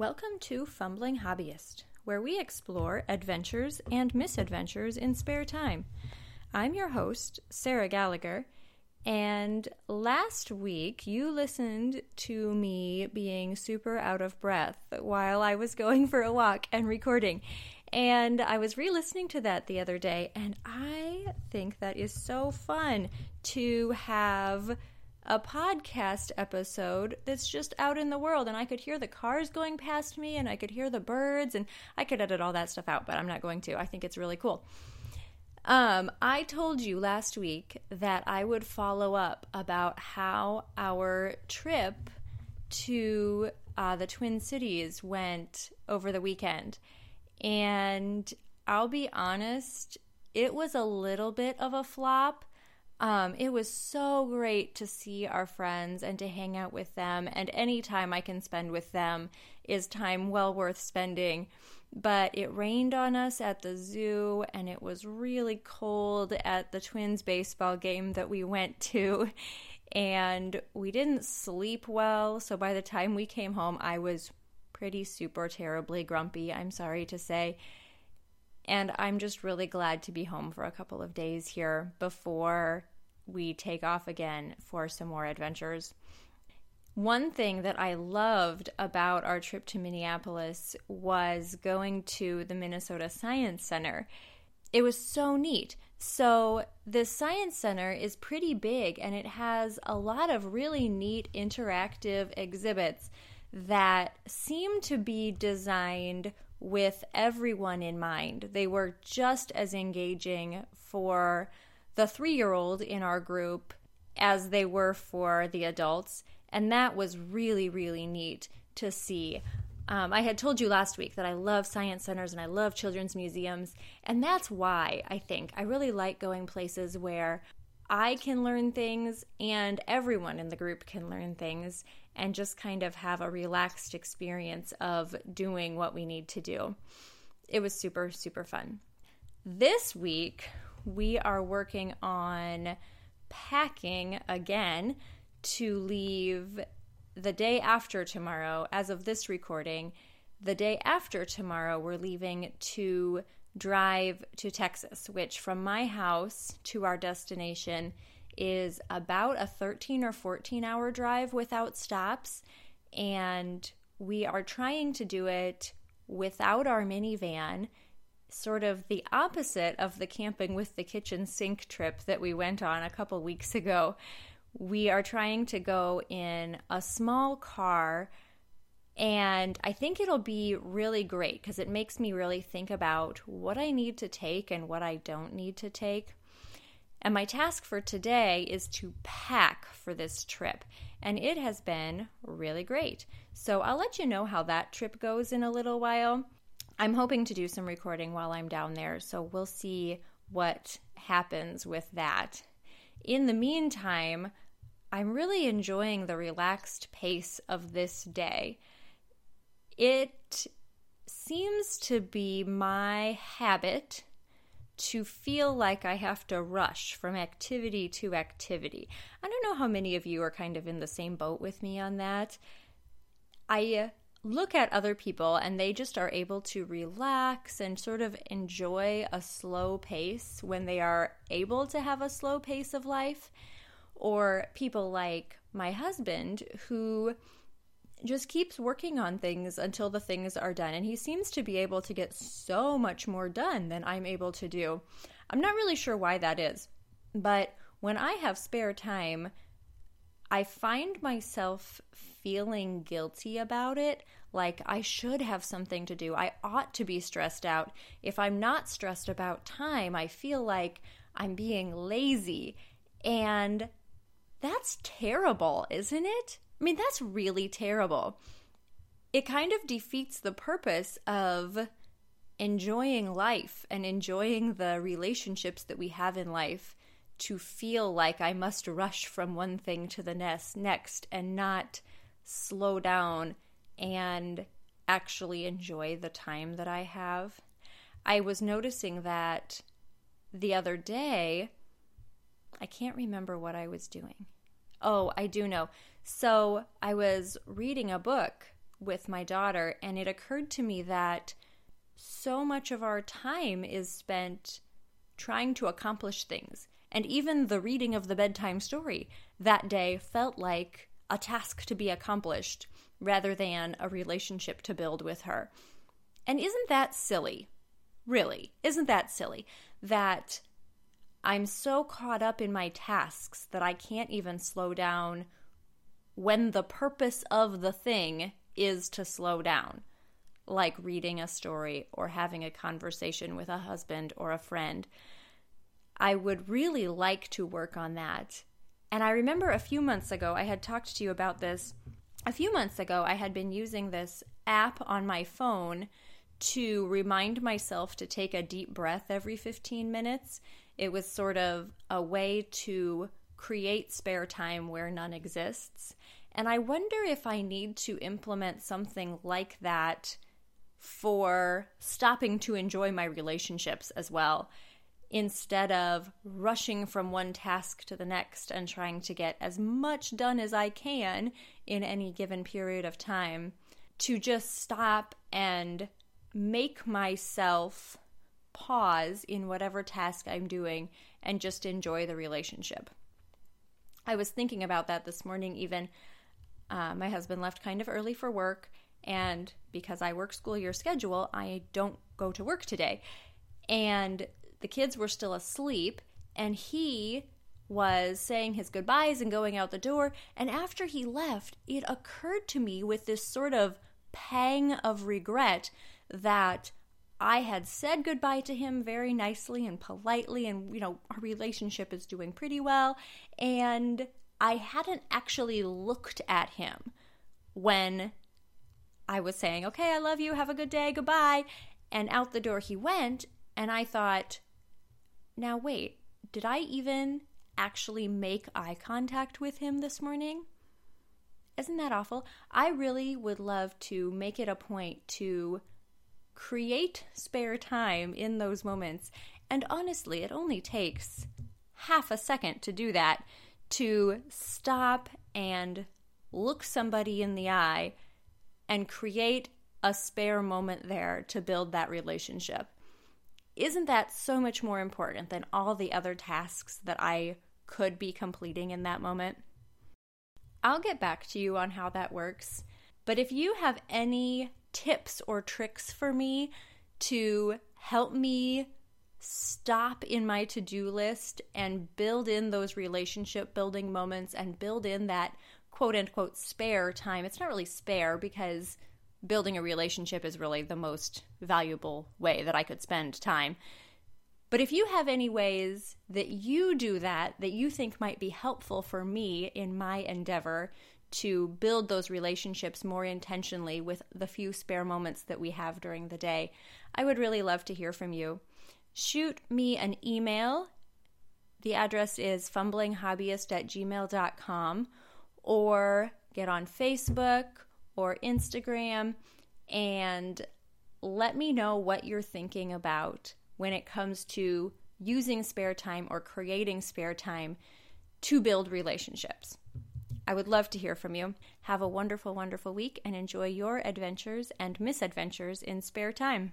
Welcome to Fumbling Hobbyist, where we explore adventures and misadventures in spare time. I'm your host, Sarah Gallagher, and last week you listened to me being super out of breath while I was going for a walk and recording. And I was re listening to that the other day, and I think that is so fun to have a podcast episode that's just out in the world and I could hear the cars going past me and I could hear the birds and I could edit all that stuff out, but I'm not going to. I think it's really cool. Um, I told you last week that I would follow up about how our trip to uh, the Twin Cities went over the weekend. And I'll be honest, it was a little bit of a flop um, it was so great to see our friends and to hang out with them. And any time I can spend with them is time well worth spending. But it rained on us at the zoo, and it was really cold at the Twins baseball game that we went to. And we didn't sleep well. So by the time we came home, I was pretty super terribly grumpy, I'm sorry to say. And I'm just really glad to be home for a couple of days here before we take off again for some more adventures. One thing that I loved about our trip to Minneapolis was going to the Minnesota Science Center. It was so neat. So, the Science Center is pretty big and it has a lot of really neat interactive exhibits that seem to be designed with everyone in mind. They were just as engaging for the three year old in our group as they were for the adults. And that was really, really neat to see. Um, I had told you last week that I love science centers and I love children's museums. And that's why I think I really like going places where I can learn things and everyone in the group can learn things and just kind of have a relaxed experience of doing what we need to do. It was super, super fun. This week, we are working on packing again to leave the day after tomorrow. As of this recording, the day after tomorrow, we're leaving to drive to Texas, which from my house to our destination is about a 13 or 14 hour drive without stops. And we are trying to do it without our minivan sort of the opposite of the camping with the kitchen sink trip that we went on a couple weeks ago. We are trying to go in a small car, and I think it'll be really great because it makes me really think about what I need to take and what I don't need to take. And my task for today is to pack for this trip, and it has been really great. So I'll let you know how that trip goes in a little while. I'm hoping to do some recording while I'm down there, so we'll see what happens with that. In the meantime, I'm really enjoying the relaxed pace of this day. It seems to be my habit to feel like I have to rush from activity to activity. I don't know how many of you are kind of in the same boat with me on that. I uh, look at other people and they just are able to relax and sort of enjoy a slow pace when they are able to have a slow pace of life. Or people like my husband who just keeps working on things until the things are done. And he seems to be able to get so much more done than I'm able to do. I'm not really sure why that is, but when I have spare time, I find myself feeling guilty about it. Like I should have something to do. I ought to be stressed out. If I'm not stressed about time, I feel like I'm being lazy. And that's terrible, isn't it? I mean, that's really terrible. It kind of defeats the purpose of enjoying life and enjoying the relationships that we have in life to feel like I must rush from one thing to the next next and not slow down and actually enjoy the time that I have. I was noticing that the other day. I can't remember what I was doing. Oh, I do know. So I was reading a book with my daughter, and it occurred to me that so much of our time is spent trying to accomplish things. And even the reading of the bedtime story that day felt like a task to be accomplished rather than a relationship to build with her. And isn't that silly? Really, isn't that silly? That I'm so caught up in my tasks that I can't even slow down when the purpose of the thing is to slow down, like reading a story or having a conversation with a husband or a friend. I would really like to work on that. And I remember a few months ago, I had talked to you about this. A few months ago, I had been using this app on my phone to remind myself to take a deep breath every 15 minutes. It was sort of a way to create spare time where none exists. And I wonder if I need to implement something like that for stopping to enjoy my relationships as well, instead of rushing from one task to the next and trying to get as much done as I can in any given period of time, to just stop and make myself pause in whatever task I'm doing and just enjoy the relationship. I was thinking about that this morning, even. Uh, my husband left kind of early for work, and because I work school year schedule, I don't go to work today. And the kids were still asleep, and he was saying his goodbyes and going out the door. And after he left, it occurred to me with this sort of pang of regret that I had said goodbye to him very nicely and politely, and you know, our relationship is doing pretty well. And I hadn't actually looked at him when I was saying, okay, I love you, have a good day, goodbye. And out the door he went, and I thought, now wait, did I even actually make eye contact with him this morning? Isn't that awful? I really would love to make it a point to create spare time in those moments. And honestly, it only takes half a second to do that to stop and look somebody in the eye and create a spare moment there to build that relationship. Isn't that so much more important than all the other tasks that I could be completing in that moment? I'll get back to you on how that works. But if you have any tips or tricks for me to help me stop in my to do list and build in those relationship building moments and build in that quote unquote spare time. It's not really spare because building a relationship is really the most valuable way that I could spend time. But if you have any ways that you do that that you think might be helpful for me in my endeavor to build those relationships more intentionally with the few spare moments that we have during the day, I would really love to hear from you. Shoot me an email. The address is fumblinghobbyist at gmail.com or get on Facebook or Instagram and let me know what you're thinking about when it comes to using spare time or creating spare time to build relationships. I would love to hear from you. Have a wonderful, wonderful week and enjoy your adventures and misadventures in spare time.